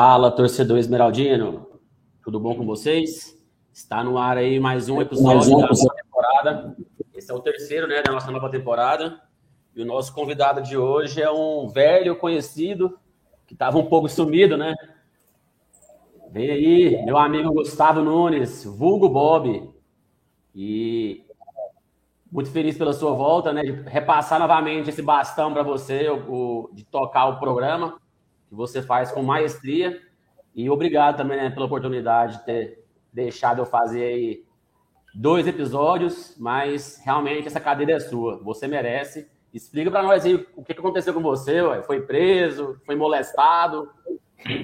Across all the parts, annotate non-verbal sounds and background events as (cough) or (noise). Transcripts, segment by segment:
Fala, torcedor esmeraldino. Tudo bom com vocês? Está no ar aí mais um episódio mais um. da nossa temporada. Esse é o terceiro, né, da nossa nova temporada. E o nosso convidado de hoje é um velho conhecido que estava um pouco sumido, né? Vem aí, meu amigo Gustavo Nunes, vulgo Bob. E muito feliz pela sua volta, né? De repassar novamente esse bastão para você, o, de tocar o programa que você faz com maestria. E obrigado também né, pela oportunidade de ter deixado eu fazer aí dois episódios, mas realmente essa cadeira é sua. Você merece. Explica para nós aí o que aconteceu com você. Ué. Foi preso? Foi molestado?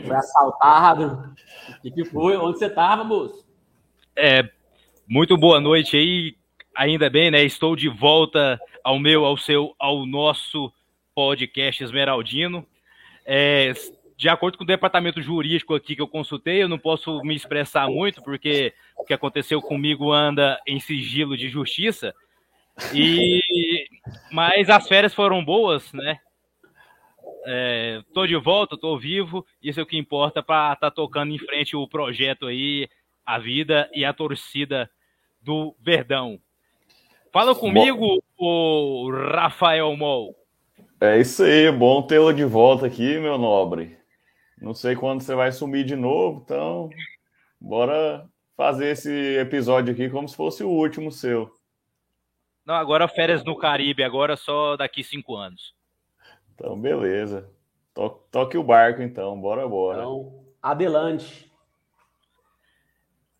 Foi assaltado? O que, que foi? Onde você estava, moço? É, muito boa noite aí. Ainda bem, né? Estou de volta ao meu, ao seu, ao nosso podcast Esmeraldino. É, de acordo com o departamento jurídico aqui que eu consultei, eu não posso me expressar muito, porque o que aconteceu comigo anda em sigilo de justiça. E mas as férias foram boas, né? É, tô de volta, tô vivo, isso é o que importa para estar tá tocando em frente o projeto aí, a vida e a torcida do Verdão. Fala comigo, Bom... o Rafael Mol. É isso aí, bom tê-lo de volta aqui, meu nobre. Não sei quando você vai sumir de novo, então bora fazer esse episódio aqui como se fosse o último seu. Não, agora férias no Caribe, agora só daqui cinco anos. Então, beleza. Toque, toque o barco, então, bora, bora. Então, adelante.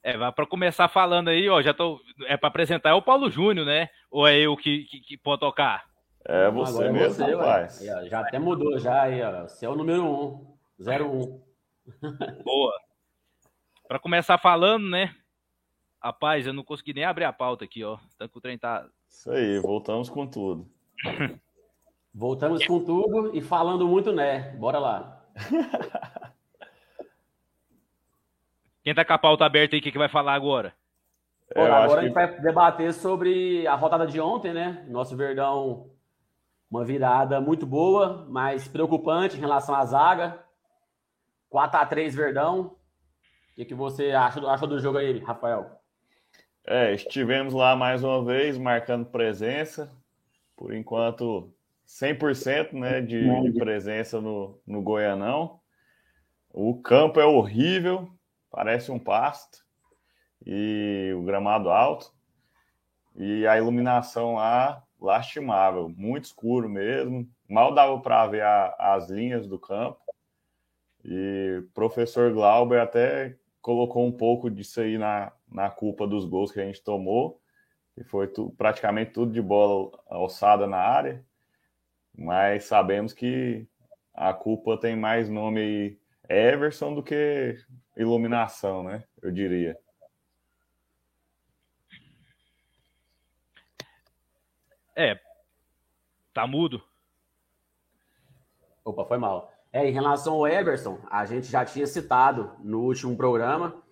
É, para começar falando aí, ó, já tô. É para apresentar é o Paulo Júnior, né? Ou é eu que, que, que pode tocar? É você Agora mesmo, é você, rapaz. Aí, já até mudou, já aí, ó. Você é o número um, 01. (laughs) Boa. Para começar falando, né? Rapaz, eu não consegui nem abrir a pauta aqui, ó. Tanto que o trem tá. Isso aí, voltamos com tudo. (laughs) voltamos com tudo e falando muito, né? Bora lá. (laughs) Quem tá com a pauta aberta aí, o que, que vai falar agora? É, agora a gente vai debater sobre a rodada de ontem, né? Nosso Verdão uma virada muito boa, mas preocupante em relação à zaga. 4 a 3 Verdão. O que, que você acha, acha do jogo aí, Rafael? É, estivemos lá mais uma vez, marcando presença. Por enquanto, 100% né, de, de presença no, no Goianão. O campo é horrível, parece um pasto. E o gramado alto. E a iluminação lá lastimável, muito escuro mesmo. Mal dava para ver a, as linhas do campo. E o professor Glauber até colocou um pouco disso aí na, na culpa dos gols que a gente tomou. E foi tu, praticamente tudo de bola alçada na área. Mas sabemos que a culpa tem mais nome Everson do que iluminação, né? Eu diria. É. Tá mudo. Opa, foi mal. É, em relação ao Everson, a gente já tinha citado no último programa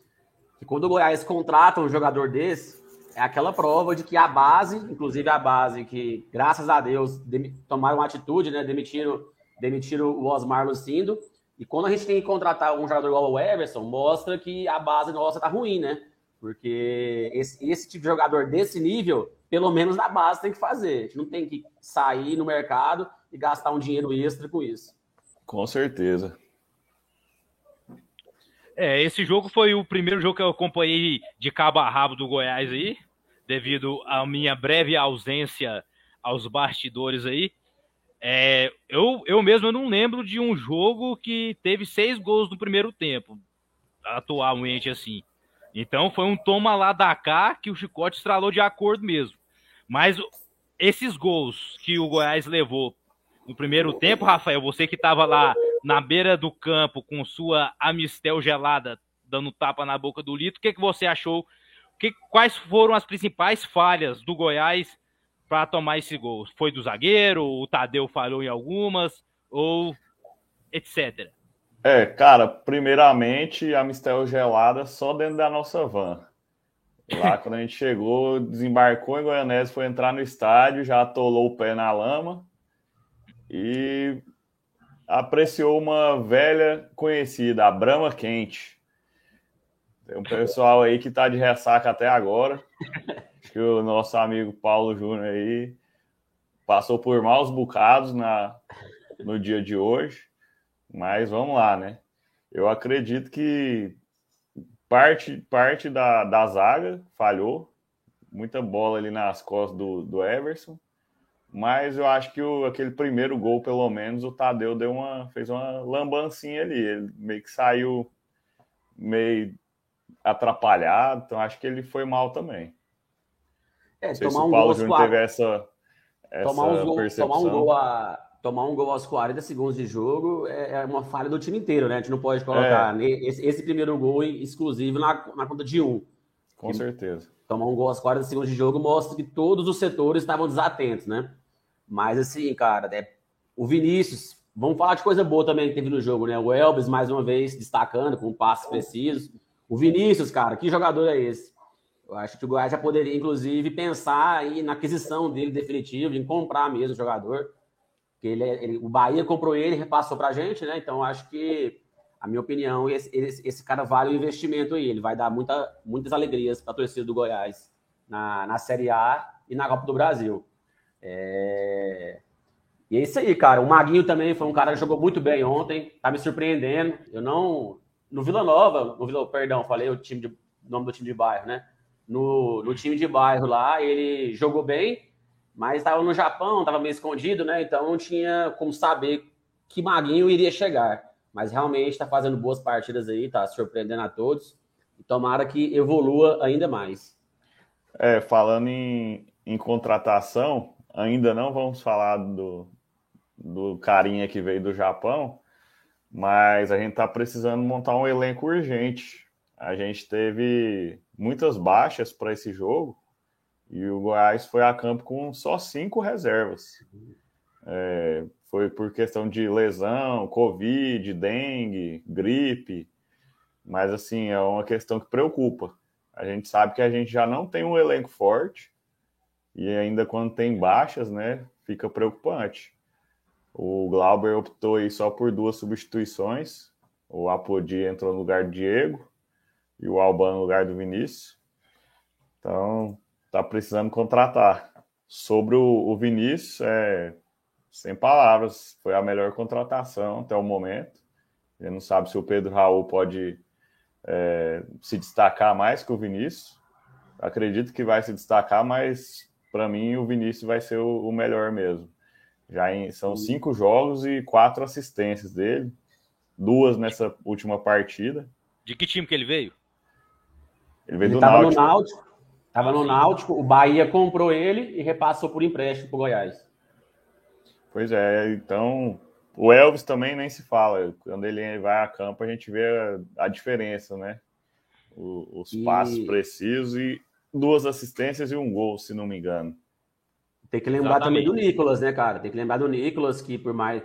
que quando o Goiás contrata um jogador desse, é aquela prova de que a base, inclusive a base que, graças a Deus, tomaram uma atitude, né? Demitiram, demitiram o Osmar Lucindo. E quando a gente tem que contratar um jogador igual o Everson, mostra que a base nossa tá ruim, né? Porque esse, esse tipo de jogador desse nível pelo menos na base tem que fazer. A gente não tem que sair no mercado e gastar um dinheiro extra com isso. Com certeza. É, esse jogo foi o primeiro jogo que eu acompanhei de cabo a rabo do Goiás aí, devido à minha breve ausência aos bastidores aí. É, eu, eu mesmo eu não lembro de um jogo que teve seis gols no primeiro tempo, atualmente assim. Então foi um toma lá da cá que o Chicote estralou de acordo mesmo. Mas esses gols que o Goiás levou no primeiro tempo, Rafael, você que estava lá na beira do campo com sua Amistel gelada, dando tapa na boca do Lito, o que, que você achou? Que, quais foram as principais falhas do Goiás para tomar esse gol? Foi do zagueiro? O Tadeu falhou em algumas? Ou etc? É, cara, primeiramente, a Mistel gelada só dentro da nossa van. Lá, quando a gente chegou, desembarcou em Goianese, foi entrar no estádio, já atolou o pé na lama. E apreciou uma velha conhecida, a Brama Quente. Tem um pessoal aí que tá de ressaca até agora. Que o nosso amigo Paulo Júnior aí passou por maus bocados na, no dia de hoje. Mas vamos lá, né? Eu acredito que parte, parte da, da zaga falhou. Muita bola ali nas costas do, do Everson. Mas eu acho que o, aquele primeiro gol, pelo menos, o Tadeu deu uma, fez uma lambancinha ali. Ele meio que saiu meio atrapalhado. Então acho que ele foi mal também. É, sei se o Paulo Júnior teve essa, essa tomar um gol, percepção. Tomar um gol a tomar um gol aos 40 segundos de jogo é, é uma falha do time inteiro, né? A gente não pode colocar é. esse, esse, primeiro gol exclusivo na, na conta de um. Com e certeza. Tomar um gol aos 40 segundos de jogo mostra que todos os setores estavam desatentos, né? Mas assim, cara, é, o Vinícius, vamos falar de coisa boa também que teve no jogo, né? O Elvis, mais uma vez, destacando com passos precisos. O Vinícius, cara, que jogador é esse? Eu acho que o Goiás já poderia, inclusive, pensar aí na aquisição dele definitiva, em comprar mesmo o jogador que ele, é, ele, o Bahia comprou ele, repassou para a gente, né? Então acho que, a minha opinião, esse, esse, esse, cara vale o investimento aí. Ele vai dar muita, muitas alegrias para a torcida do Goiás na, na Série A e na Copa do Brasil. É... E é isso aí, cara. O Maguinho também foi um cara que jogou muito bem ontem, tá me surpreendendo. Eu não. No Vila Nova, no Vila, perdão, falei o time de, nome do time de bairro, né? No, no time de bairro lá, ele jogou bem, mas estava no Japão, estava meio escondido, né? Então não tinha como saber que Maguinho iria chegar. Mas realmente está fazendo boas partidas aí, está surpreendendo a todos. E tomara que evolua ainda mais. É, falando em, em contratação, ainda não vamos falar do, do carinha que veio do Japão, mas a gente está precisando montar um elenco urgente. A gente teve muitas baixas para esse jogo e o Goiás foi a campo com só cinco reservas. É, foi por questão de lesão, Covid, dengue, gripe. Mas, assim, é uma questão que preocupa. A gente sabe que a gente já não tem um elenco forte. E ainda quando tem baixas, né, fica preocupante. O Glauber optou aí só por duas substituições. O Apodi entrou no lugar do Diego e o Alban no lugar do Vinícius. Então, está precisando contratar. Sobre o, o Vinícius, é, sem palavras, foi a melhor contratação até o momento. Ele não sabe se o Pedro Raul pode é, se destacar mais que o Vinícius. Acredito que vai se destacar, mas para mim o Vinícius vai ser o, o melhor mesmo. Já em, são cinco jogos e quatro assistências dele, duas nessa última partida. De que time que ele veio? Ele veio ele do Náutico. no Náutico. Estava no Náutico, o Bahia comprou ele e repassou por empréstimo para o Goiás. Pois é, então o Elvis também nem se fala. Quando ele vai a campo, a gente vê a, a diferença, né? O, os e... passos precisos e duas assistências e um gol, se não me engano. Tem que lembrar Exatamente. também do Nicolas, né, cara? Tem que lembrar do Nicolas, que por mais.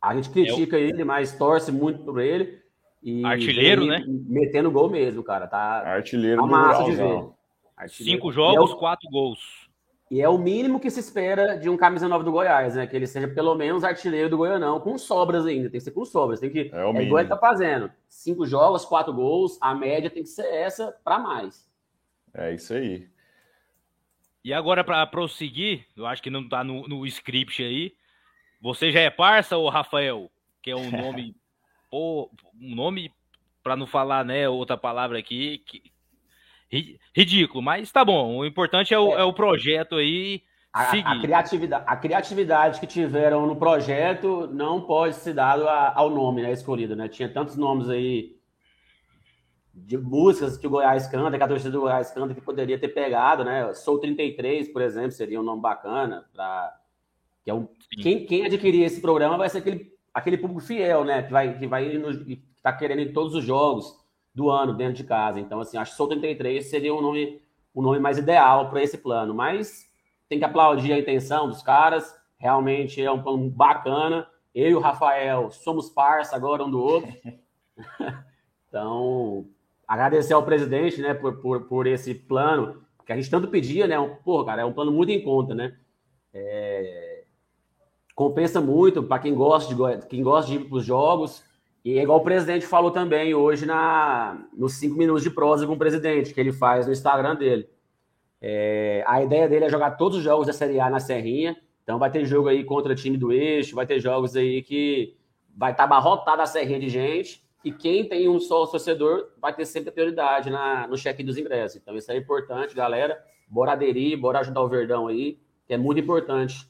A gente critica ele, mas torce muito por ele. E Artilheiro, né? Metendo gol mesmo, cara. Tá Artilheiro tá massa de ver. Artilheiro. Cinco jogos, é o... quatro gols. E é o mínimo que se espera de um camisa nova do Goiás, né? Que ele seja pelo menos artilheiro do Goianão, com sobras ainda. Tem que ser com sobras. Tem que. É, o é igual ele tá fazendo. Cinco jogos, quatro gols. A média tem que ser essa para mais. É isso aí. E agora, para prosseguir, eu acho que não tá no, no script aí. Você já é parça, ou Rafael? Que é um (laughs) nome. pô, um nome, para não falar, né, outra palavra aqui, que, ridículo, mas tá bom. O importante é o, é. é o projeto aí. A, a, criatividade, a criatividade que tiveram no projeto não pode ser dado a, ao nome né, escolhido, né? Tinha tantos nomes aí de músicas que o Goiás canta, que a torcida do Goiás canta, que poderia ter pegado, né? Sou 33, por exemplo, seria um nome bacana. Pra... Que é um... quem, quem adquirir esse programa vai ser aquele, aquele público fiel, né? Que vai, que vai no... que tá querendo em todos os jogos do ano dentro de casa. Então, assim, acho que Sou 33 seria o um nome, um nome mais ideal para esse plano. Mas tem que aplaudir a intenção dos caras. Realmente é um plano bacana. Eu e o Rafael somos parça agora um do outro. (laughs) então, agradecer ao presidente, né, por, por, por esse plano que a gente tanto pedia, né? Um, porra, cara, é um plano muito em conta, né? É... compensa muito para quem gosta de quem gosta de ir para os jogos. E é igual o presidente falou também hoje na, nos cinco minutos de prosa com o presidente, que ele faz no Instagram dele. É, a ideia dele é jogar todos os jogos da Série A na Serrinha. Então vai ter jogo aí contra o time do eixo, vai ter jogos aí que vai estar tá abarrotado a Serrinha de gente. E quem tem um só torcedor vai ter sempre a prioridade na, no check dos ingressos. Então isso é importante, galera. Bora aderir, bora ajudar o Verdão aí, que é muito importante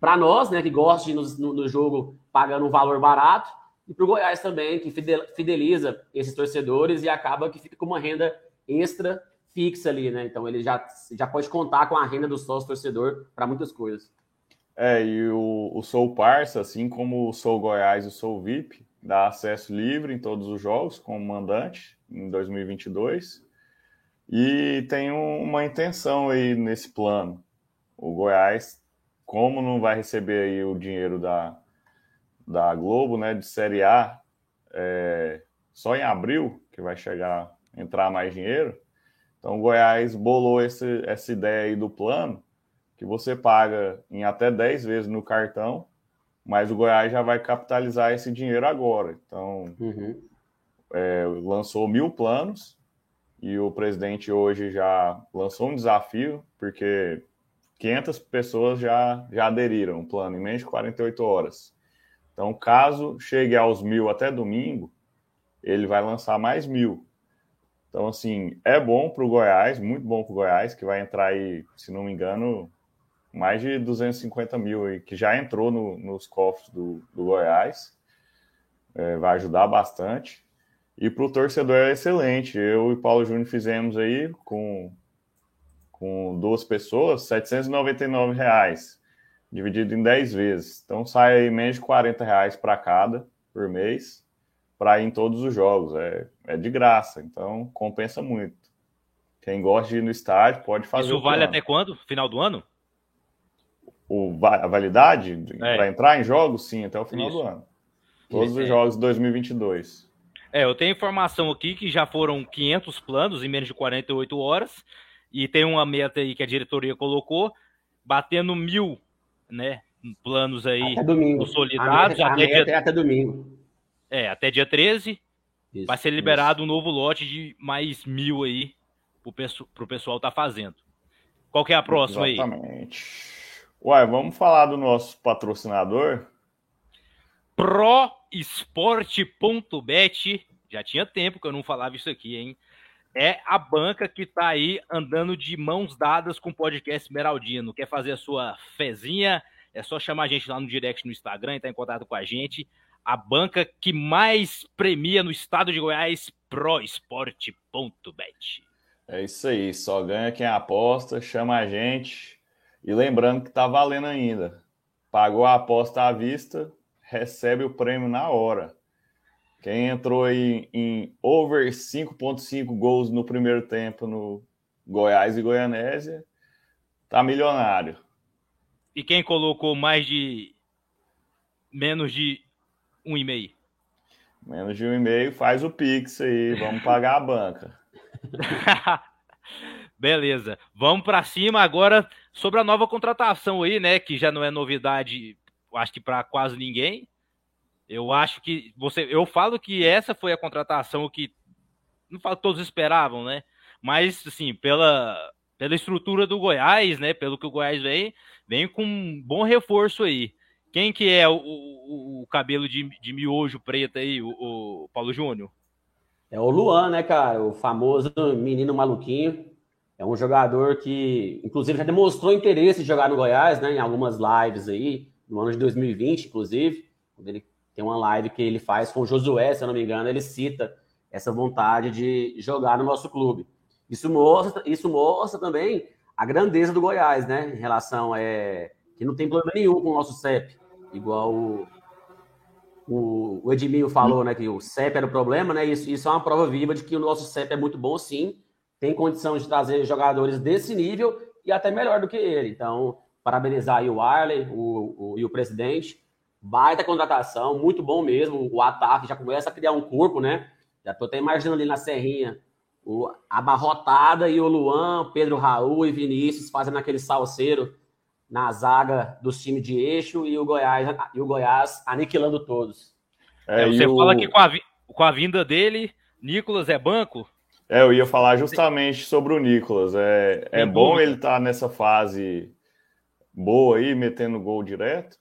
para nós, né, que gosta de ir no, no, jogo pagando um valor barato, e para o Goiás também, que fideliza esses torcedores e acaba que fica com uma renda extra fixa ali, né? Então ele já, já pode contar com a renda do sócio torcedor para muitas coisas. É, e o, o Sou Parça, assim como o Sou Goiás e o Sou VIP, dá acesso livre em todos os jogos como mandante em 2022. E tem um, uma intenção aí nesse plano. O Goiás como não vai receber aí o dinheiro da, da Globo, né, de Série A, é, só em abril que vai chegar, entrar mais dinheiro. Então, o Goiás bolou esse, essa ideia aí do plano, que você paga em até 10 vezes no cartão, mas o Goiás já vai capitalizar esse dinheiro agora. Então, uhum. é, lançou mil planos e o presidente hoje já lançou um desafio, porque 500 pessoas já, já aderiram ao plano em menos de 48 horas. Então, caso chegue aos mil até domingo, ele vai lançar mais mil. Então, assim, é bom para o Goiás, muito bom para o Goiás, que vai entrar aí, se não me engano, mais de 250 mil aí, que já entrou no, nos cofres do, do Goiás. É, vai ajudar bastante. E para o torcedor é excelente. Eu e Paulo Júnior fizemos aí com com duas pessoas, 799 reais, dividido em 10 vezes. Então sai aí menos de 40 reais para cada por mês para ir em todos os jogos. É, é de graça, então compensa muito. Quem gosta de ir no estádio pode fazer. Isso vale até quando? Final do ano? O, a validade é. para entrar em jogos? Sim, até o final Isso. do ano. Todos Isso, os é. jogos de 2022. É, eu tenho informação aqui que já foram 500 planos em menos de 48 horas e tem uma meta aí que a diretoria colocou, batendo mil, né? Planos aí até domingo. consolidados. A meta, até, a dia... até domingo. É, até dia 13. Isso, vai ser liberado isso. um novo lote de mais mil aí para o pessoal tá fazendo. Qual que é a próxima Exatamente. aí? Exatamente. Uai, vamos falar do nosso patrocinador? Prosport.bet. Já tinha tempo que eu não falava isso aqui, hein? É a banca que está aí andando de mãos dadas com o podcast Meraldino. Quer fazer a sua fezinha? É só chamar a gente lá no direct no Instagram, estar tá em contato com a gente. A banca que mais premia no estado de Goiás, proesporte.bet. É isso aí, só ganha quem aposta, chama a gente. E lembrando que tá valendo ainda. Pagou a aposta à vista, recebe o prêmio na hora. Quem entrou aí em over 5.5 gols no primeiro tempo no Goiás e Goianésia tá milionário. E quem colocou mais de menos de um e meio? Menos de um e meio faz o Pix aí, vamos pagar a banca. (laughs) Beleza, vamos para cima agora sobre a nova contratação aí, né? Que já não é novidade, acho que para quase ninguém. Eu acho que você, eu falo que essa foi a contratação que não falo que todos esperavam, né? Mas assim, pela pela estrutura do Goiás, né? Pelo que o Goiás vem, vem com um bom reforço aí. Quem que é o, o, o cabelo de, de miojo preto aí, o, o Paulo Júnior? É o Luan, né, cara? O famoso menino maluquinho. É um jogador que, inclusive, já demonstrou interesse em jogar no Goiás, né? Em algumas lives aí, no ano de 2020, inclusive, quando ele tem uma live que ele faz com o Josué, se eu não me engano, ele cita essa vontade de jogar no nosso clube. Isso mostra, isso mostra também a grandeza do Goiás, né? Em relação é, que não tem problema nenhum com o nosso CEP, igual o, o, o Edmilho falou, né? Que o CEP era o problema, né? Isso, isso é uma prova viva de que o nosso CEP é muito bom, sim. Tem condição de trazer jogadores desse nível e até melhor do que ele. Então, parabenizar aí o Arley o, o, e o presidente Baita contratação, muito bom mesmo. O ataque já começa a criar um corpo, né? Já tô até imaginando ali na Serrinha o, a Barrotada e o Luan, Pedro Raul e Vinícius fazendo aquele salseiro na zaga dos times de eixo e o Goiás, e o Goiás aniquilando todos. É, é você o... fala que com a, com a vinda dele, Nicolas é banco? É, eu ia falar justamente sobre o Nicolas. É, é bom ele estar tá nessa fase boa aí, metendo gol direto,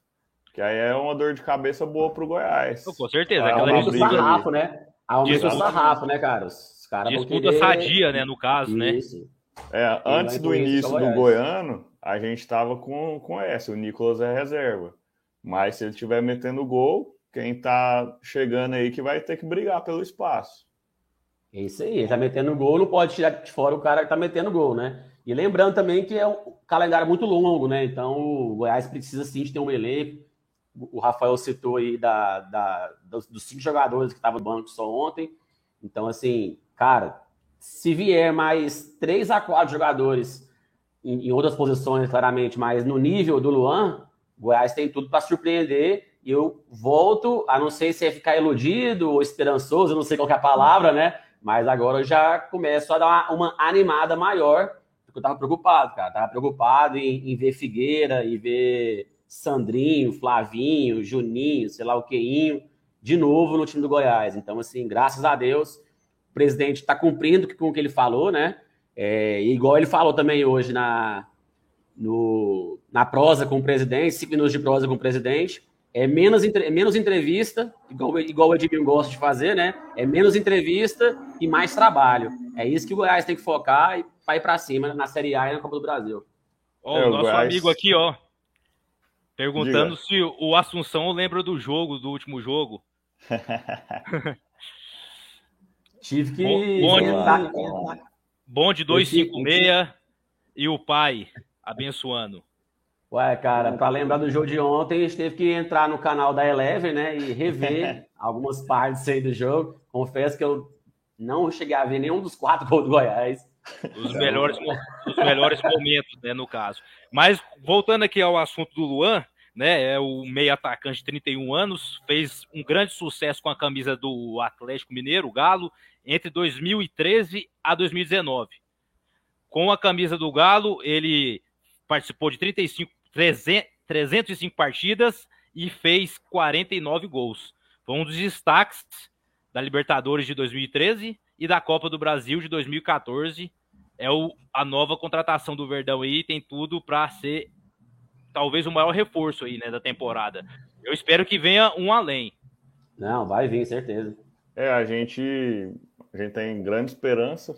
que aí é uma dor de cabeça boa pro Goiás. Com certeza. É, aumenta o sarrafo, né? Aumenta o sarrafo, né, cara? Os caras Disputa querer... sadia, né, no caso, né? Isso. né? É, antes do início do Goiano, a gente estava com, com essa, o Nicolas é reserva. Mas se ele estiver metendo gol, quem tá chegando aí que vai ter que brigar pelo espaço. É isso aí, ele tá metendo gol, não pode tirar de fora o cara que tá metendo gol, né? E lembrando também que é um calendário muito longo, né? Então o Goiás precisa sim de ter um elenco. O Rafael citou aí da, da dos, dos, cinco jogadores que estavam no banco só ontem. Então, assim, cara, se vier mais três a quatro jogadores em, em outras posições, claramente, mas no nível do Luan, Goiás tem tudo para surpreender. E eu volto, a não sei se é ficar iludido ou esperançoso, não sei qual é a palavra, né? Mas agora eu já começo a dar uma, uma animada maior, porque eu tava preocupado, cara. Tava preocupado em, em, ver Figueira, e ver Sandrinho, Flavinho, Juninho, sei lá o queinho, de novo no time do Goiás. Então, assim, graças a Deus, o presidente está cumprindo com o que ele falou, né? É, igual ele falou também hoje na, no, na prosa com o presidente, cinco minutos de prosa com o presidente é menos, é menos entrevista, igual, igual o Edmilson gosta de fazer, né? É menos entrevista e mais trabalho. É isso que o Goiás tem que focar e vai para cima na Série A e na Copa do Brasil. Ó, é, o nosso Goiás... amigo aqui, ó, perguntando Diga. se o Assunção lembra do jogo, do último jogo. (laughs) Tive que. Bonde, bonde 256 e o pai abençoando. Ué, cara, para lembrar do jogo de ontem, a gente teve que entrar no canal da Eleven, né, e rever (laughs) algumas partes aí do jogo. Confesso que eu não cheguei a ver nenhum dos quatro gols do Goiás. Os melhores, os melhores momentos, né, no caso. Mas, voltando aqui ao assunto do Luan, né, é o meio atacante de 31 anos, fez um grande sucesso com a camisa do Atlético Mineiro, o Galo, entre 2013 a 2019. Com a camisa do Galo, ele participou de 35 305 partidas e fez 49 gols. Foi um dos destaques da Libertadores de 2013 e da Copa do Brasil de 2014. É o, a nova contratação do Verdão aí, tem tudo para ser talvez o maior reforço aí, né, da temporada. Eu espero que venha um além. Não, vai vir, certeza. É, a gente, a gente tem grande esperança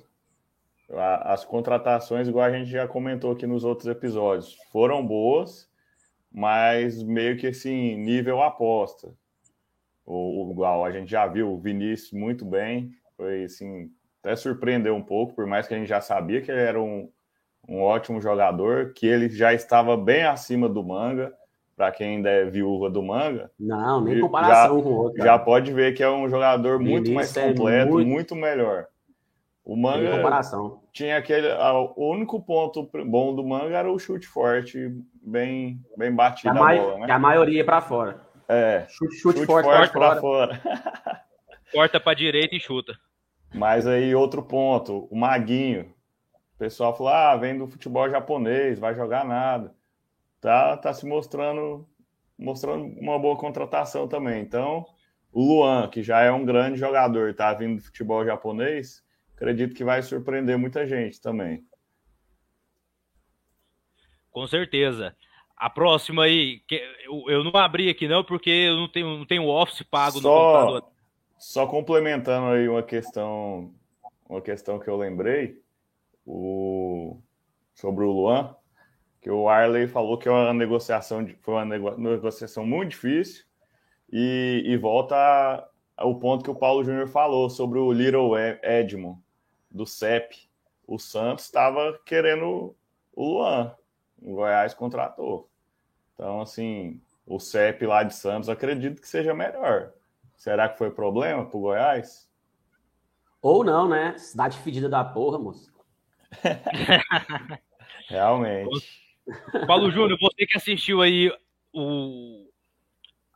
as contratações, igual a gente já comentou aqui nos outros episódios, foram boas, mas meio que assim, nível aposta. O, igual a gente já viu o Vinícius muito bem, foi assim, até surpreendeu um pouco, por mais que a gente já sabia que ele era um, um ótimo jogador, que ele já estava bem acima do Manga, para quem ainda é viúva do Manga. Não, nem comparação já, com o outro. Já pode ver que é um jogador muito mais é completo, muito... muito melhor. O manga tinha aquele. o único ponto bom do manga era o chute forte, bem, bem batido na bola, né? a maioria para fora. É. Chute, chute, chute forte, forte para fora. fora. (laughs) Corta para direita e chuta. Mas aí, outro ponto, o Maguinho. O pessoal falou: ah, vem do futebol japonês, vai jogar nada. Tá, tá se mostrando, mostrando uma boa contratação também. Então, o Luan, que já é um grande jogador, tá vindo do futebol japonês acredito que vai surpreender muita gente também. Com certeza. A próxima aí, eu não abri aqui não, porque eu não tenho, não tenho office pago só, no computador. Só complementando aí uma questão, uma questão que eu lembrei, o, sobre o Luan, que o Arley falou que é uma negociação, foi uma negociação muito difícil e, e volta ao ponto que o Paulo Júnior falou sobre o Little Edmond do CEP, o Santos estava querendo o Luan. O Goiás contratou. Então, assim, o CEP lá de Santos acredito que seja melhor. Será que foi problema para o Goiás? Ou não, né? Cidade fedida da porra, moço. (laughs) Realmente. Paulo Júnior, você que assistiu aí o...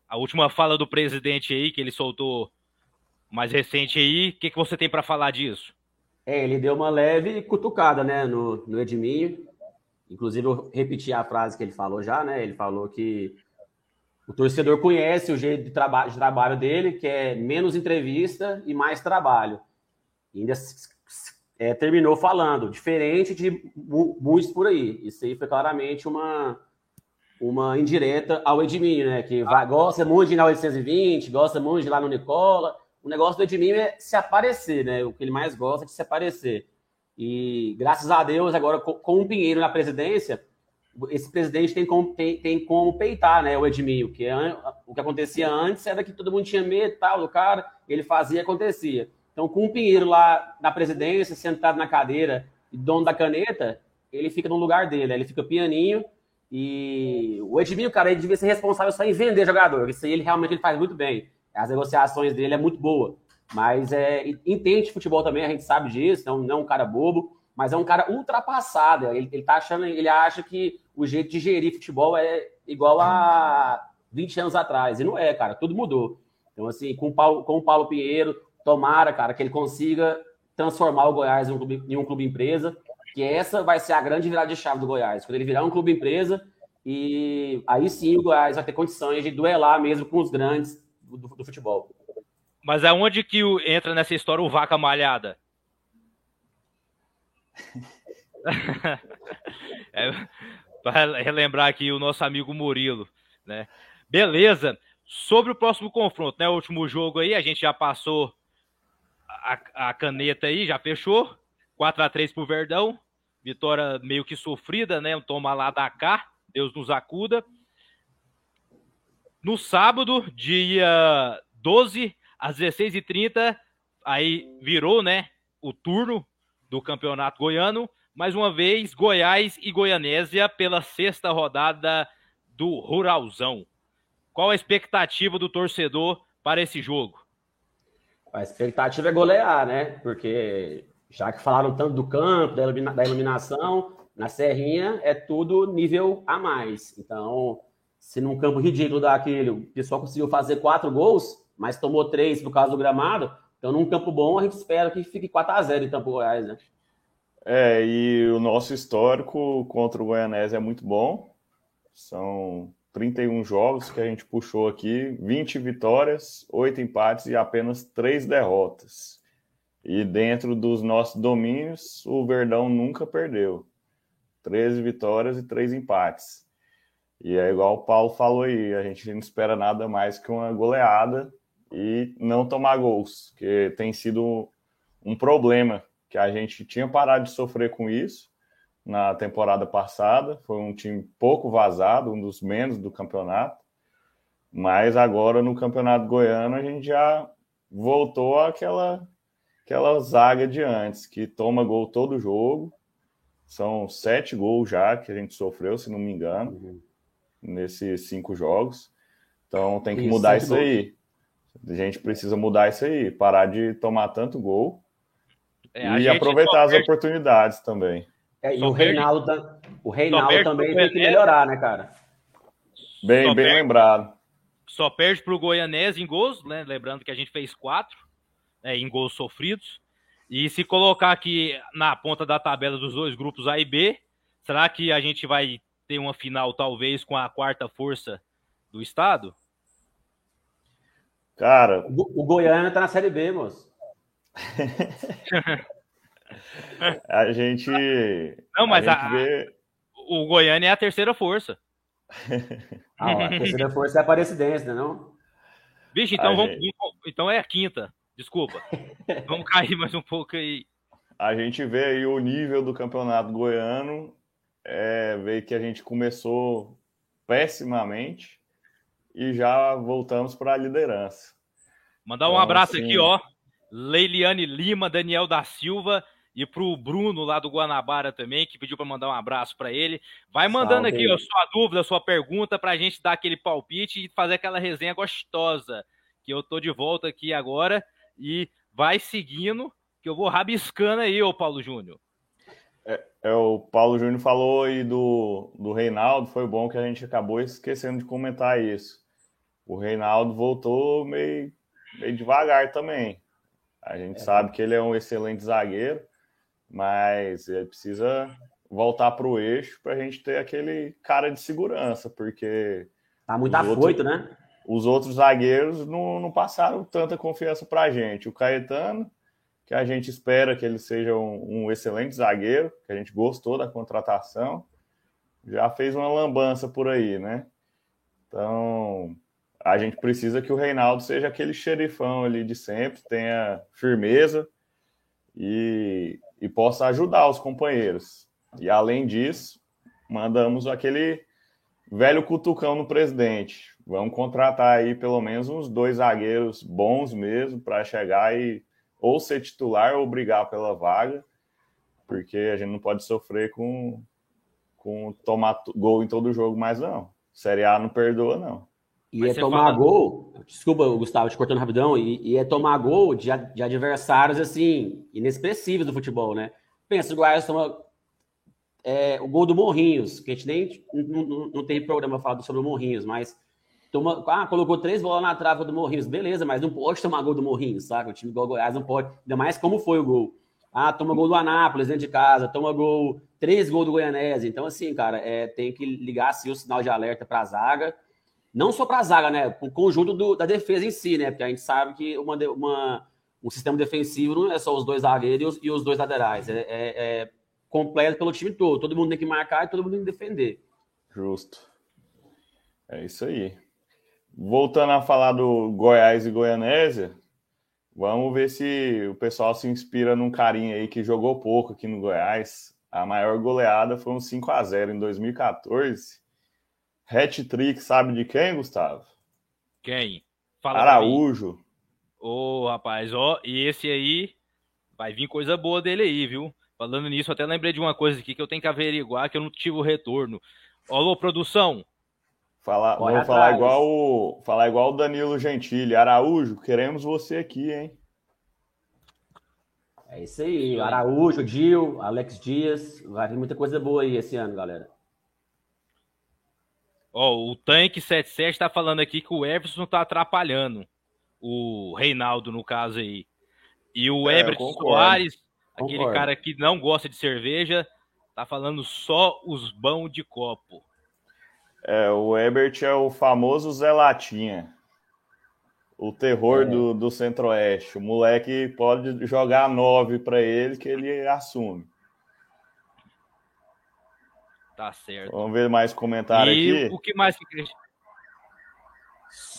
a última fala do presidente aí, que ele soltou mais recente aí, o que, que você tem para falar disso? É, ele deu uma leve cutucada, né, no, no Edminho. Inclusive, eu repeti a frase que ele falou já, né? Ele falou que o torcedor conhece o jeito de, traba de trabalho dele, que é menos entrevista e mais trabalho. E ainda é, terminou falando, diferente de muitos por aí. Isso aí foi claramente uma, uma indireta ao Edminho, né? Que vai, gosta muito de ir na 820, gosta muito de ir lá no Nicola. O negócio do Edminho é se aparecer, né? O que ele mais gosta é de se aparecer. E graças a Deus, agora com o Pinheiro na presidência, esse presidente tem como, tem, tem como peitar né, o Edminho, que é, o que acontecia antes era que todo mundo tinha medo tal do cara, ele fazia e acontecia. Então, com o Pinheiro lá na presidência, sentado na cadeira, dono da caneta, ele fica no lugar dele, ele fica pianinho. E o Edminho, cara, ele devia ser responsável só em vender jogador. Isso aí ele realmente ele faz muito bem. As negociações dele é muito boa. Mas é, entende futebol também, a gente sabe disso, não, não é um cara bobo, mas é um cara ultrapassado. Ele, ele tá achando, ele acha que o jeito de gerir futebol é igual a 20 anos atrás. E não é, cara, tudo mudou. Então, assim, com o Paulo, com o Paulo Pinheiro, tomara, cara, que ele consiga transformar o Goiás em um clube, em um clube empresa, que essa vai ser a grande virada de chave do Goiás. Quando ele virar um clube empresa, e aí sim o Goiás vai ter condições de duelar mesmo com os grandes do, do futebol. Mas aonde que entra nessa história o Vaca Malhada? (laughs) é, para relembrar aqui o nosso amigo Murilo, né? Beleza. Sobre o próximo confronto, né? O último jogo aí, a gente já passou a, a caneta aí, já fechou. 4 a 3 pro Verdão. Vitória meio que sofrida, né? Um toma lá da cá. Deus nos acuda. No sábado, dia 12, às 16h30, aí virou, né, o turno do Campeonato Goiano. Mais uma vez, Goiás e Goianésia pela sexta rodada do Ruralzão. Qual a expectativa do torcedor para esse jogo? A expectativa é golear, né? Porque já que falaram tanto do campo, da, ilumina da iluminação, na Serrinha é tudo nível a mais. Então, se num campo ridículo daquele o pessoal conseguiu fazer quatro gols, mas tomou três por causa do gramado. Então, num campo bom, a gente espera que fique 4 a 0 em Campo Goiás, né? É, e o nosso histórico contra o Goianese é muito bom. São 31 jogos que a gente puxou aqui, 20 vitórias, 8 empates e apenas 3 derrotas. E dentro dos nossos domínios, o Verdão nunca perdeu. 13 vitórias e 3 empates. E é igual o Paulo falou aí, a gente não espera nada mais que uma goleada e não tomar gols, que tem sido um problema que a gente tinha parado de sofrer com isso na temporada passada. Foi um time pouco vazado, um dos menos do campeonato. Mas agora no campeonato goiano a gente já voltou àquela aquela zaga de antes, que toma gol todo jogo. São sete gols já que a gente sofreu, se não me engano, uhum. nesses cinco jogos. Então tem que isso, mudar isso aí. A gente precisa mudar isso aí, parar de tomar tanto gol é, e aproveitar as perde... oportunidades também. É, e o Reinaldo, tá- o Reinaldo também tem que melhorar, né, cara? Bem, só bem perde... lembrado. Só perde para o Goianese em gols, né? Lembrando que a gente fez quatro né, em gols sofridos. E se colocar aqui na ponta da tabela dos dois grupos A e B, será que a gente vai ter uma final, talvez, com a quarta força do estado? Cara. O, o Goiânia tá na Série B, moço. (laughs) a gente. Não, mas a, a vê... o Goiânia é a terceira força. ah, a (laughs) terceira força é a Aparecidense, não? Vixe, então, vamos, gente... então é a quinta. Desculpa. (laughs) vamos cair mais um pouco aí. A gente vê aí o nível do campeonato goiano. É, vê que a gente começou pessimamente e já voltamos para a liderança. Mandar um então, abraço assim... aqui, ó. Leiliane Lima, Daniel da Silva e pro Bruno lá do Guanabara também, que pediu para mandar um abraço para ele. Vai mandando Salve. aqui ó, sua dúvida, sua pergunta para a gente dar aquele palpite e fazer aquela resenha gostosa. Que eu tô de volta aqui agora e vai seguindo, que eu vou rabiscando aí, ô Paulo Júnior. É, é, o Paulo Júnior falou aí do, do Reinaldo, foi bom que a gente acabou esquecendo de comentar isso. O Reinaldo voltou meio, meio devagar também. A gente é. sabe que ele é um excelente zagueiro, mas ele precisa voltar para o eixo para a gente ter aquele cara de segurança, porque. Tá muito afoito, outros, né? Os outros zagueiros não, não passaram tanta confiança para a gente. O Caetano, que a gente espera que ele seja um, um, excelente zagueiro, que a gente gostou da contratação, já fez uma lambança por aí, né? Então, a gente precisa que o Reinaldo seja aquele xerifão ali de sempre, tenha firmeza e, e possa ajudar os companheiros. E além disso, mandamos aquele velho cutucão no presidente. Vamos contratar aí pelo menos uns dois zagueiros bons mesmo para chegar e ou ser titular ou brigar pela vaga, porque a gente não pode sofrer com, com tomar gol em todo jogo mais não. Série A não perdoa, não. E Mas é tomar fala... gol, desculpa, Gustavo, te cortando rapidão, e, e é tomar gol de, de, adversários, assim, inexpressíveis do futebol, né? Pensa, o Goiás toma é, o gol do Morrinhos, que a gente nem não, não, não tem programa falado sobre o Morrinhos, mas toma, ah, colocou três bolas na trava do Morrinhos, beleza, mas não pode tomar gol do Morrinhos, sabe? O time do Goiás não pode, ainda mais como foi o gol. Ah, toma gol do Anápolis dentro de casa, toma gol, três gols do Goianese. Então, assim, cara, é, tem que ligar assim, o sinal de alerta para a zaga. Não só para a zaga, né? O conjunto do, da defesa em si, né? Porque a gente sabe que uma, uma, um sistema defensivo não é só os dois zagueiros e os, e os dois laterais. É, é, é, completo pelo time todo. Todo mundo tem que marcar e todo mundo tem que defender. Justo. É isso aí. Voltando a falar do Goiás e Goianésia, vamos ver se o pessoal se inspira num carinha aí que jogou pouco aqui no Goiás. A maior goleada foi um 5 a 0 em 2014. Hat-trick, sabe de quem, Gustavo? Quem? Fala Araújo. Ô, oh, rapaz, ó, e esse aí vai vir coisa boa dele aí, viu? Falando nisso, até lembrei de uma coisa aqui que eu tenho que averiguar, que eu não tive o retorno. Alô, produção, Falar, vou falar igual, o, falar igual o Danilo Gentili. Araújo, queremos você aqui, hein? É isso aí. Araújo, Gil, Alex Dias. Vai vir muita coisa boa aí esse ano, galera. Ó, o Tanque 77 está falando aqui que o Everson está atrapalhando. O Reinaldo, no caso aí. E o é, Everton Soares, aquele concordo. cara que não gosta de cerveja, tá falando só os bão de copo. É, o Ebert é o famoso Zé Latinha. O terror é. do, do Centro-Oeste. O moleque pode jogar nove para ele que ele assume. Tá certo. Vamos ver mais comentário e aqui. O que mais que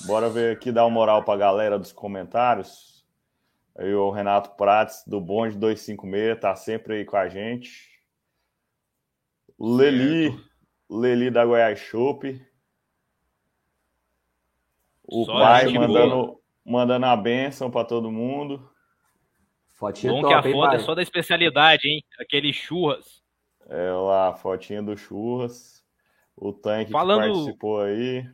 Bora ver aqui, dar uma moral para a galera dos comentários. Aí o Renato Prates, do Bonde 256, tá sempre aí com a gente. Leli, Leli da Goiás Chopp. O Só pai mandando, mandando a benção para todo mundo. Fotinha Bom top, que a foto é só da especialidade, hein? Aquele churras. É lá, fotinha do churras. O tanque falando, que participou aí.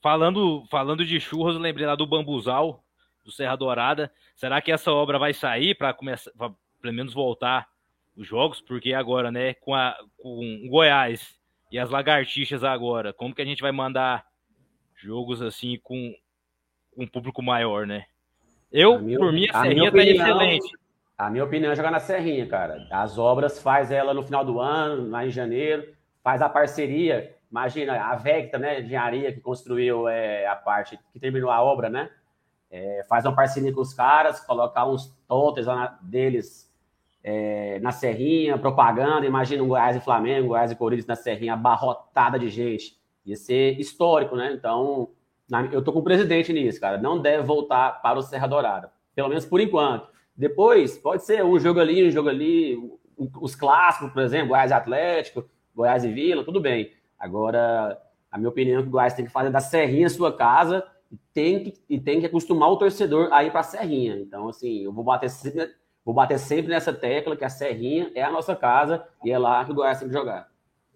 Falando, falando de churras, eu lembrei lá do Bambuzal, do Serra Dourada. Será que essa obra vai sair para começar, pra, pelo menos voltar os jogos? Porque agora, né, com, a, com o Goiás e as lagartixas agora, como que a gente vai mandar jogos assim com um público maior, né? Eu, minha, por mim, a, a Serrinha tá excelente. A minha opinião é jogar na Serrinha, cara. As obras faz ela no final do ano, lá em janeiro, faz a parceria. Imagina, a Vecta, né, engenharia que construiu é, a parte, que terminou a obra, né? É, faz uma parceria com os caras, colocar uns totens lá deles é, na Serrinha, propaganda. Imagina um Goiás e Flamengo, Goiás e Corinthians na Serrinha, abarrotada de gente. Ia ser histórico, né? Então, na, eu tô com o presidente nisso, cara. Não deve voltar para o Serra Dourada. Pelo menos por enquanto. Depois, pode ser um jogo ali, um jogo ali. Os clássicos, por exemplo, Goiás e Atlético, Goiás e Vila, tudo bem. Agora, a minha opinião é que o Goiás tem que fazer da Serrinha sua casa e tem que, e tem que acostumar o torcedor a ir para a Serrinha. Então, assim, eu vou bater Vou bater sempre nessa tecla que a Serrinha é a nossa casa e é lá que o Goiás tem que jogar.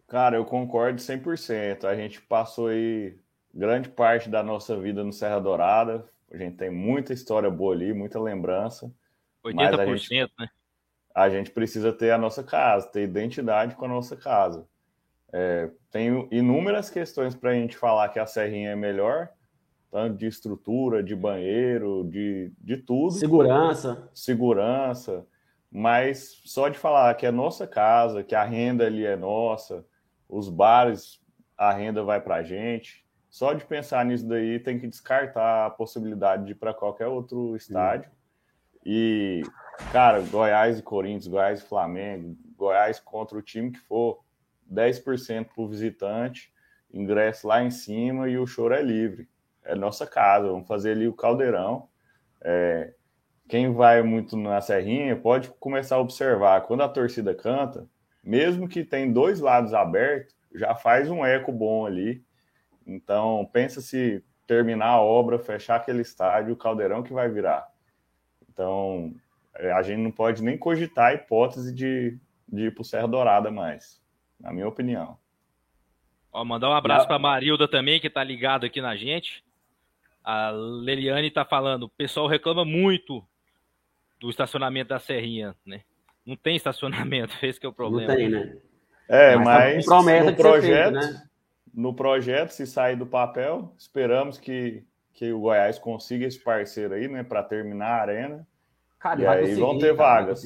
Cara, eu concordo 100%. A gente passou aí grande parte da nossa vida no Serra Dourada. A gente tem muita história boa ali, muita lembrança. 80%, a gente, né? A gente precisa ter a nossa casa, ter identidade com a nossa casa. É, tem inúmeras questões para a gente falar que a Serrinha é melhor, tanto de estrutura, de banheiro, de, de tudo. Segurança. Segurança. mas só de falar que é nossa casa, que a renda ali é nossa, os bares, a renda vai para a gente. Só de pensar nisso daí tem que descartar a possibilidade de ir para qualquer outro estádio. E, cara, Goiás e Corinthians, Goiás e Flamengo, Goiás contra o time que for, 10% para o visitante, ingresso lá em cima e o choro é livre. É nossa casa, vamos fazer ali o caldeirão. É, quem vai muito na Serrinha pode começar a observar. Quando a torcida canta, mesmo que tem dois lados abertos, já faz um eco bom ali. Então, pensa se terminar a obra, fechar aquele estádio, o caldeirão que vai virar. Então, é, a gente não pode nem cogitar a hipótese de, de ir para o Serra Dourada mais, na minha opinião. Ó, mandar um abraço para Marilda também, que está ligado aqui na gente. A Leliane está falando, o pessoal reclama muito do estacionamento da Serrinha, né? Não tem estacionamento, (laughs) esse que é o problema. Não tem, né? É, mas, mas no projeto, feito, né? no projeto, se sair do papel, esperamos que que o Goiás consiga esse parceiro aí, né, para terminar a arena. Cara, e aí vão ter cara, vagas.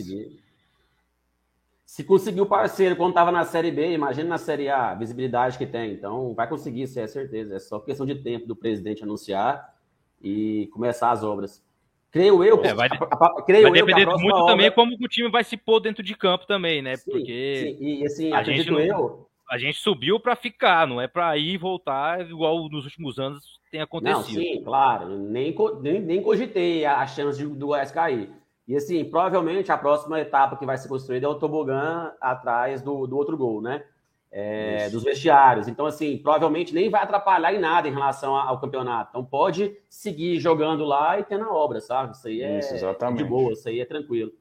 Se conseguir o parceiro quando estava na Série B, imagina na Série A, a visibilidade que tem. Então, vai conseguir, isso é certeza. É só questão de tempo do presidente anunciar e começar as obras. Creio eu, é, vai, a, a, creio vai depender muito obra... também como o time vai se pôr dentro de campo também, né? Sim, Porque sim. E assim, a gente não, eu, a gente subiu para ficar, não é para ir e voltar igual nos últimos anos tem acontecido. Não, sim, claro. Nem, nem, nem cogitei a, chance de, do Goiás cair. E assim, provavelmente a próxima etapa que vai ser construída é o tobogã atrás do, do outro gol, né? É, dos vestiários. Então, assim, provavelmente nem vai atrapalhar em nada em relação ao campeonato. Então, pode seguir jogando lá e tendo a obra, sabe? Isso aí é, isso, é de boa, isso aí é tranquilo.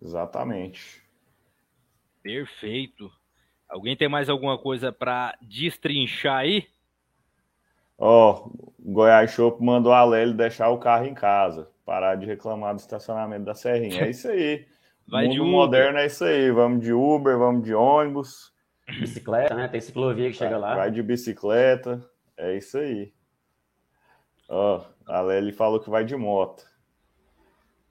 Exatamente. Perfeito. Alguém tem mais alguma coisa para destrinchar aí? Ó, oh, Goiás Shop mandou a Lely deixar o carro em casa, parar de reclamar do estacionamento da Serrinha. É isso aí. (laughs) Vai mundo moderno é isso aí. Vamos de Uber, vamos de ônibus. Bicicleta, né? Tem ciclovia que chega lá. Vai de bicicleta. É isso aí. Ó, a Lely falou que vai de moto.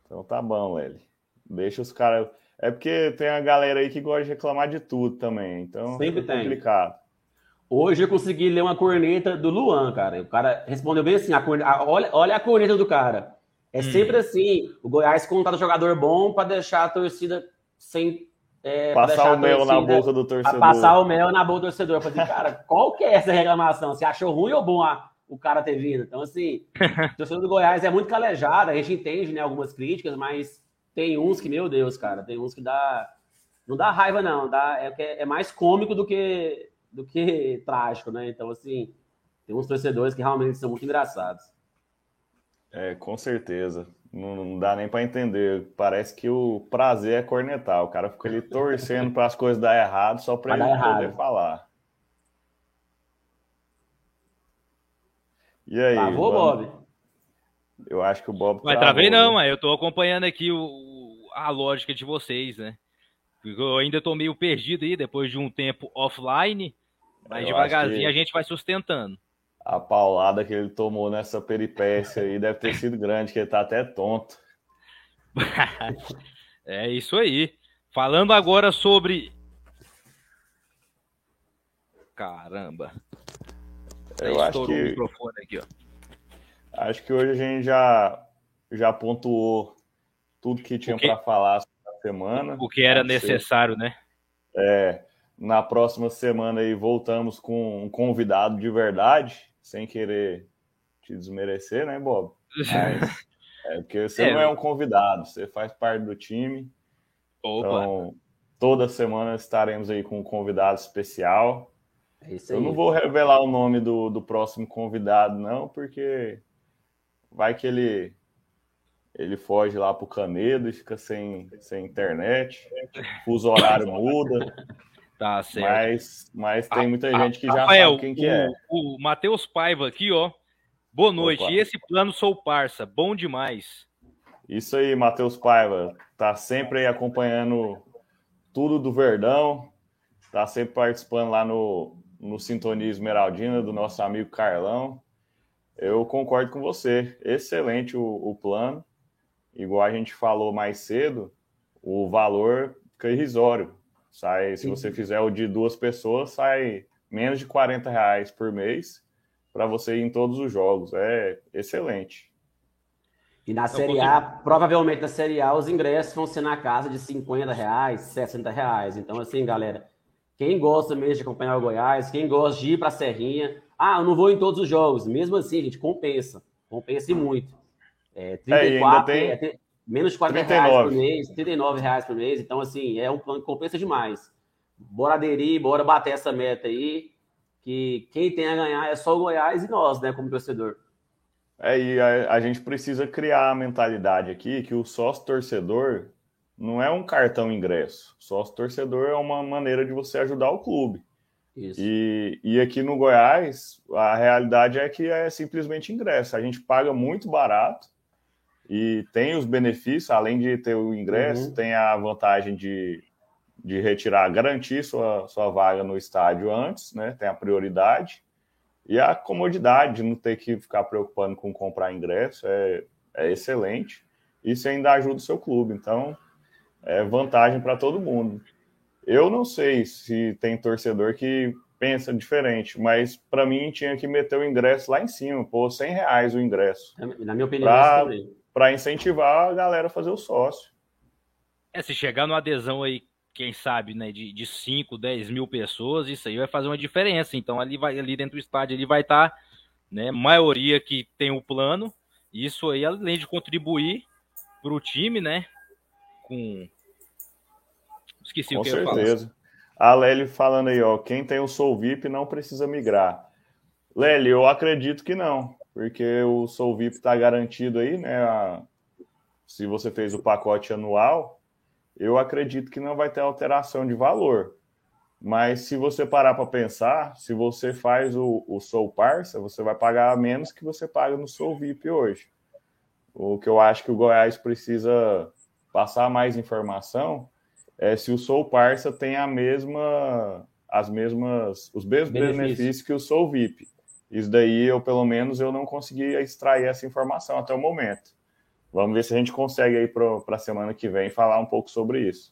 Então tá bom, Lely. Deixa os caras. É porque tem a galera aí que gosta de reclamar de tudo também. Então Sempre é complicado. Tem. Hoje eu consegui ler uma corneta do Luan, cara. O cara respondeu bem assim: a corneta, a, olha, olha a corneta do cara. É hum. sempre assim: o Goiás contrata jogador bom para deixar a torcida sem. É, passar o mel na boca do torcedor. Passar o mel na boca do torcedor. Eu falei, cara, (laughs) qual que é essa reclamação? Você achou ruim ou bom a, o cara ter vindo? Então, assim, (laughs) o torcedor do Goiás é muito calejado, a gente entende né, algumas críticas, mas tem uns que, meu Deus, cara, tem uns que dá. Não dá raiva, não. Dá, é, é mais cômico do que, do que (laughs) trágico, né? Então, assim, tem uns torcedores que realmente são muito engraçados. É, com certeza. Não, não dá nem para entender. Parece que o prazer é cornetar. O cara fica ali torcendo (laughs) para as coisas dar errado só para ele poder errado. falar. E aí? Travou, vamos... Bob? Eu acho que o Bob. Mas travei né? não, eu tô acompanhando aqui o, a lógica de vocês, né? Eu ainda tô meio perdido aí depois de um tempo offline, mas eu devagarzinho a gente vai sustentando. A paulada que ele tomou nessa peripécia aí deve ter sido grande, que ele tá até tonto. (laughs) é isso aí. Falando agora sobre. Caramba. Eu acho que... o microfone aqui, ó. Acho que hoje a gente já, já pontuou tudo que tinha para falar na semana. O que era necessário, né? É. Na próxima semana aí voltamos com um convidado de verdade, sem querer te desmerecer, né, Bob? Mas, (laughs) é porque você é, não é um convidado, você faz parte do time. Opa. Então, toda semana estaremos aí com um convidado especial. É Eu não vou revelar o nome do, do próximo convidado, não, porque vai que ele ele foge lá para o Canedo e fica sem, sem internet, o fuso horário (laughs) muda. Tá certo. Mas, mas tem muita a, gente que já Rafael, sabe quem que é. O, o Matheus Paiva aqui, ó. Boa noite. Opa. E esse plano sou parça, bom demais. Isso aí, Matheus Paiva. Tá sempre aí acompanhando tudo do Verdão. Tá sempre participando lá no, no Sintonia Esmeraldina do nosso amigo Carlão. Eu concordo com você. Excelente o, o plano. Igual a gente falou mais cedo, o valor fica irrisório. Sai, se você fizer o de duas pessoas, sai menos de 40 reais por mês para você ir em todos os jogos. É excelente. E na Série A, provavelmente na Série A, os ingressos vão ser na casa de 50 reais, 60 reais. Então, assim, galera, quem gosta mesmo de acompanhar o Goiás, quem gosta de ir para a Serrinha, ah, eu não vou em todos os jogos. Mesmo assim, a gente compensa. Compensa muito. É, 34, é, tem... é, menos de 40 39. reais por mês, 39 reais por mês. Então, assim, é um plano que compensa demais. Bora aderir, bora bater essa meta aí. Que quem tem a ganhar é só o Goiás e nós, né, como torcedor. É, e a, a, gente precisa criar a mentalidade aqui que o sócio torcedor não é um cartão ingresso. Sócio torcedor é uma maneira de você ajudar o clube. Isso. E, e aqui no Goiás, a realidade é que é simplesmente ingresso. A gente paga muito barato e tem os benefícios, além de ter o ingresso, uhum. tem a vantagem de, de retirar, garantir sua, sua vaga no estádio antes, né? Tem a prioridade. E a comodidade de não ter que ficar preocupando com comprar ingresso é, é excelente. Isso ainda ajuda o seu clube. Então, é vantagem para todo mundo. Eu não sei se tem torcedor que pensa diferente, mas para mim tinha que meter o ingresso lá em cima, pô, 100 reais o ingresso. Na minha opinião, para incentivar a galera a fazer o sócio. É, se chegar numa adesão aí quem sabe, né, de, de 5, 10 mil pessoas, isso aí vai fazer uma diferença. Então, ali, vai, ali dentro do estádio ele vai estar, tá, né, maioria que tem o plano, isso aí, além de contribuir para o time, né, com... Esqueci com o que certeza. eu certeza. A Lely falando aí, ó, quem tem o Soul VIP não precisa migrar. Lely, eu acredito que não, porque o Soul VIP está garantido aí, né, a... se você fez o pacote anual, eu acredito que não vai ter alteração de valor. Mas se você parar para pensar, se você faz o, o Soul Parça, você vai pagar menos que você paga no Soul VIP hoje. O que eu acho que o Goiás precisa passar mais informação é se o Soul Parça tem a mesma, as mesmas, os mesmos benefícios, benefícios que o Soul VIP. Isso daí eu, pelo menos, eu não consegui extrair essa informação até o momento. Vamos ver se a gente consegue aí para a semana que vem falar um pouco sobre isso.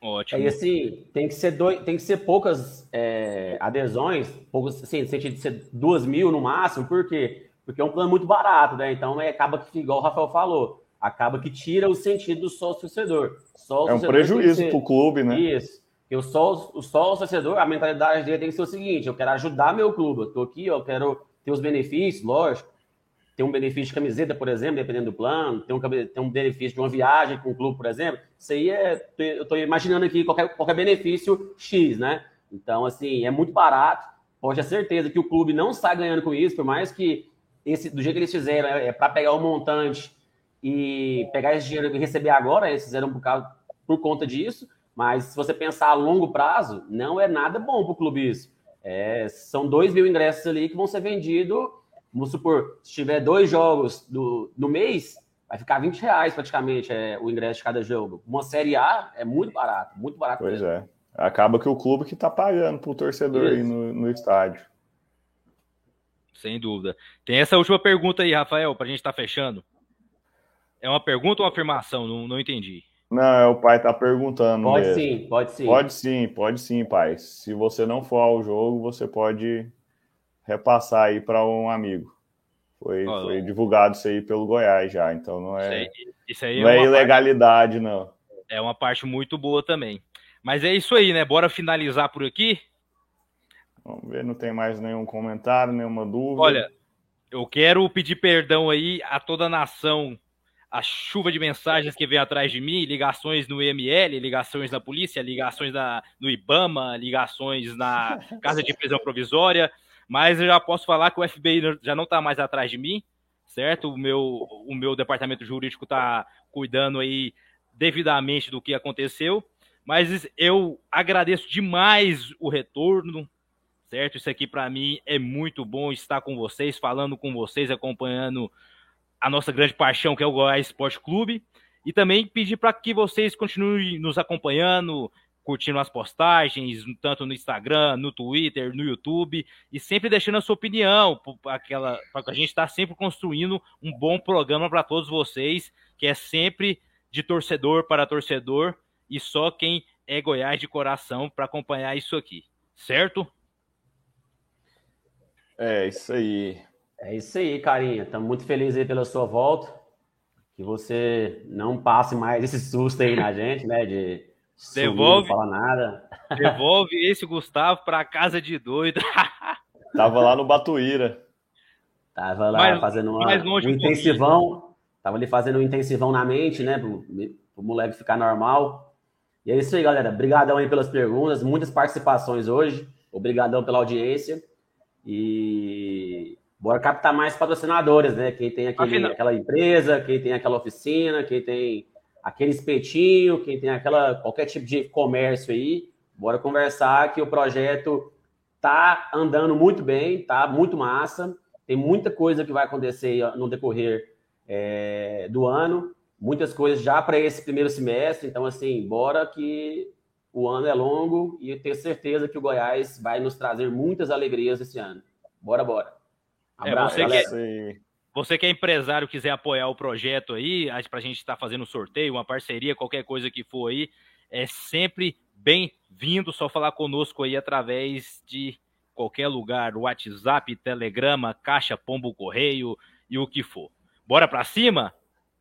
Ótimo. E assim, tem que ser, dois, tem que ser poucas é, adesões, poucos, assim, no sentido de ser duas mil no máximo, por quê? Porque é um plano muito barato, né? Então é, acaba que, igual o Rafael falou, acaba que tira o sentido do sócio torcedor. é um prejuízo para o clube, né? Isso. Eu só, o torcedor, a mentalidade dele tem que ser o seguinte: eu quero ajudar meu clube, eu estou aqui, eu quero ter os benefícios, lógico tem um benefício de camiseta, por exemplo, dependendo do plano, tem um, tem um benefício de uma viagem com o clube, por exemplo. Isso aí é. Eu estou imaginando aqui qualquer, qualquer benefício X, né? Então, assim, é muito barato. Pode ter certeza que o clube não está ganhando com isso, por mais que esse, do jeito que eles fizeram, é, é para pegar o um montante e pegar esse dinheiro e receber agora, eles fizeram por, causa, por conta disso. Mas se você pensar a longo prazo, não é nada bom para o clube isso. É, são dois mil ingressos ali que vão ser vendidos Vamos supor, se tiver dois jogos do, no mês, vai ficar 20 reais praticamente é, o ingresso de cada jogo. Uma Série A é muito barato, muito barato. Pois mesmo. é. Acaba que o clube que está pagando para o torcedor Isso. aí no, no estádio. Sem dúvida. Tem essa última pergunta aí, Rafael, para a gente estar tá fechando. É uma pergunta ou uma afirmação? Não, não entendi. Não, é o pai tá perguntando. Pode mesmo. sim, pode sim. Pode sim, pode sim, pai. Se você não for ao jogo, você pode repassar aí para um amigo. Foi, oh, foi divulgado isso aí pelo Goiás já, então não é, isso aí, isso aí não é, é ilegalidade, parte, não. É uma parte muito boa também. Mas é isso aí, né? Bora finalizar por aqui. Vamos ver, não tem mais nenhum comentário, nenhuma dúvida. Olha, eu quero pedir perdão aí a toda a nação, a chuva de mensagens que veio atrás de mim, ligações no IML, ligações na polícia, ligações na, no IBAMA, ligações na (laughs) Casa de Prisão Provisória. Mas eu já posso falar que o FBI já não está mais atrás de mim, certo? O meu, o meu departamento jurídico está cuidando aí devidamente do que aconteceu. Mas eu agradeço demais o retorno, certo? Isso aqui para mim é muito bom estar com vocês, falando com vocês, acompanhando a nossa grande paixão que é o Goiás Esporte Clube. E também pedir para que vocês continuem nos acompanhando, curtindo as postagens, tanto no Instagram, no Twitter, no YouTube, e sempre deixando a sua opinião, para que a gente estar tá sempre construindo um bom programa para todos vocês, que é sempre de torcedor para torcedor e só quem é Goiás de coração para acompanhar isso aqui, certo? É isso aí. É isso aí, carinha. Estamos muito felizes aí pela sua volta. Que você não passe mais esse susto aí na gente, né? De devolve, não falar nada. Devolve esse Gustavo para casa de doido. (laughs) Tava lá no Batuíra. Tava lá mais, fazendo uma, um, um intensivão. Tava ali fazendo um intensivão na mente, né? Pro, pro moleque ficar normal. E é isso aí, galera. Obrigadão aí pelas perguntas, muitas participações hoje. Obrigadão pela audiência. E bora captar mais patrocinadores, né? Quem tem aquele, aquela empresa, quem tem aquela oficina, quem tem aquele espetinho, quem tem aquela qualquer tipo de comércio aí, bora conversar que o projeto tá andando muito bem, tá muito massa. Tem muita coisa que vai acontecer no decorrer é, do ano, muitas coisas já para esse primeiro semestre. Então, assim, bora que o ano é longo e eu tenho certeza que o Goiás vai nos trazer muitas alegrias esse ano. Bora, bora. Abraço, é, você, que, você que é empresário, quiser apoiar o projeto aí, para a gente estar tá fazendo um sorteio, uma parceria, qualquer coisa que for aí, é sempre bem-vindo. Só falar conosco aí através de qualquer lugar, WhatsApp, Telegrama, Caixa, Pombo Correio e o que for. Bora para cima?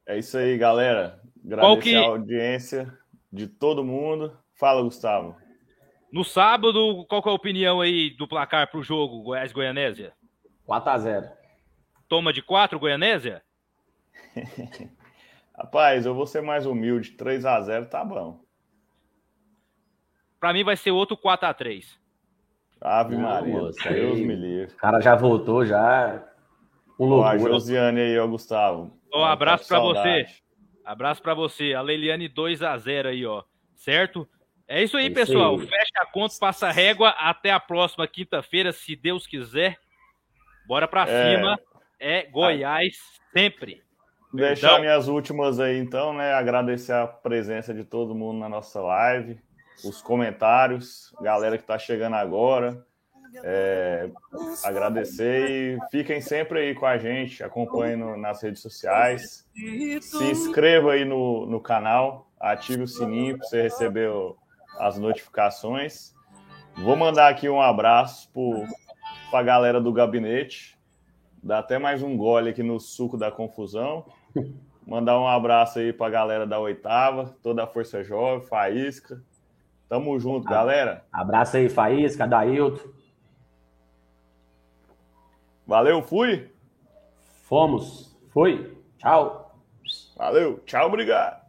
É isso aí, galera. Agradecer que... a audiência de todo mundo. Fala, Gustavo. No sábado, qual é a opinião aí do placar para o jogo Goiás-Goianésia? 4x0. Toma de 4, Goianésia? (laughs) Rapaz, eu vou ser mais humilde. 3x0 tá bom. Para mim vai ser outro 4x3. Ave Não, Maria, moça, Deus aí, me livre. O cara já voltou, já. Um loucura. Ó, a Josiane aí, ó, Gustavo. Ó, abraço para você. Abraço para você. A Leiliane 2x0 aí, ó. Certo? É isso aí, é pessoal. Fecha a conta, passa a régua. Até a próxima quinta-feira, se Deus quiser. Bora para é... cima. É Goiás sempre. Deixar então... minhas últimas aí, então, né? Agradecer a presença de todo mundo na nossa live, os comentários, galera que está chegando agora. É, agradecer e fiquem sempre aí com a gente, acompanhem no, nas redes sociais, se inscreva aí no, no canal, ative o sininho para você receber o, as notificações. Vou mandar aqui um abraço para a galera do gabinete, dá até mais um gole aqui no suco da confusão. Mandar um abraço aí para a galera da oitava, toda a Força Jovem, Faísca. Tamo junto, galera. Abraço aí, Faísca, Dailton. Valeu, fui. Fomos. Foi. Tchau. Valeu. Tchau, obrigado.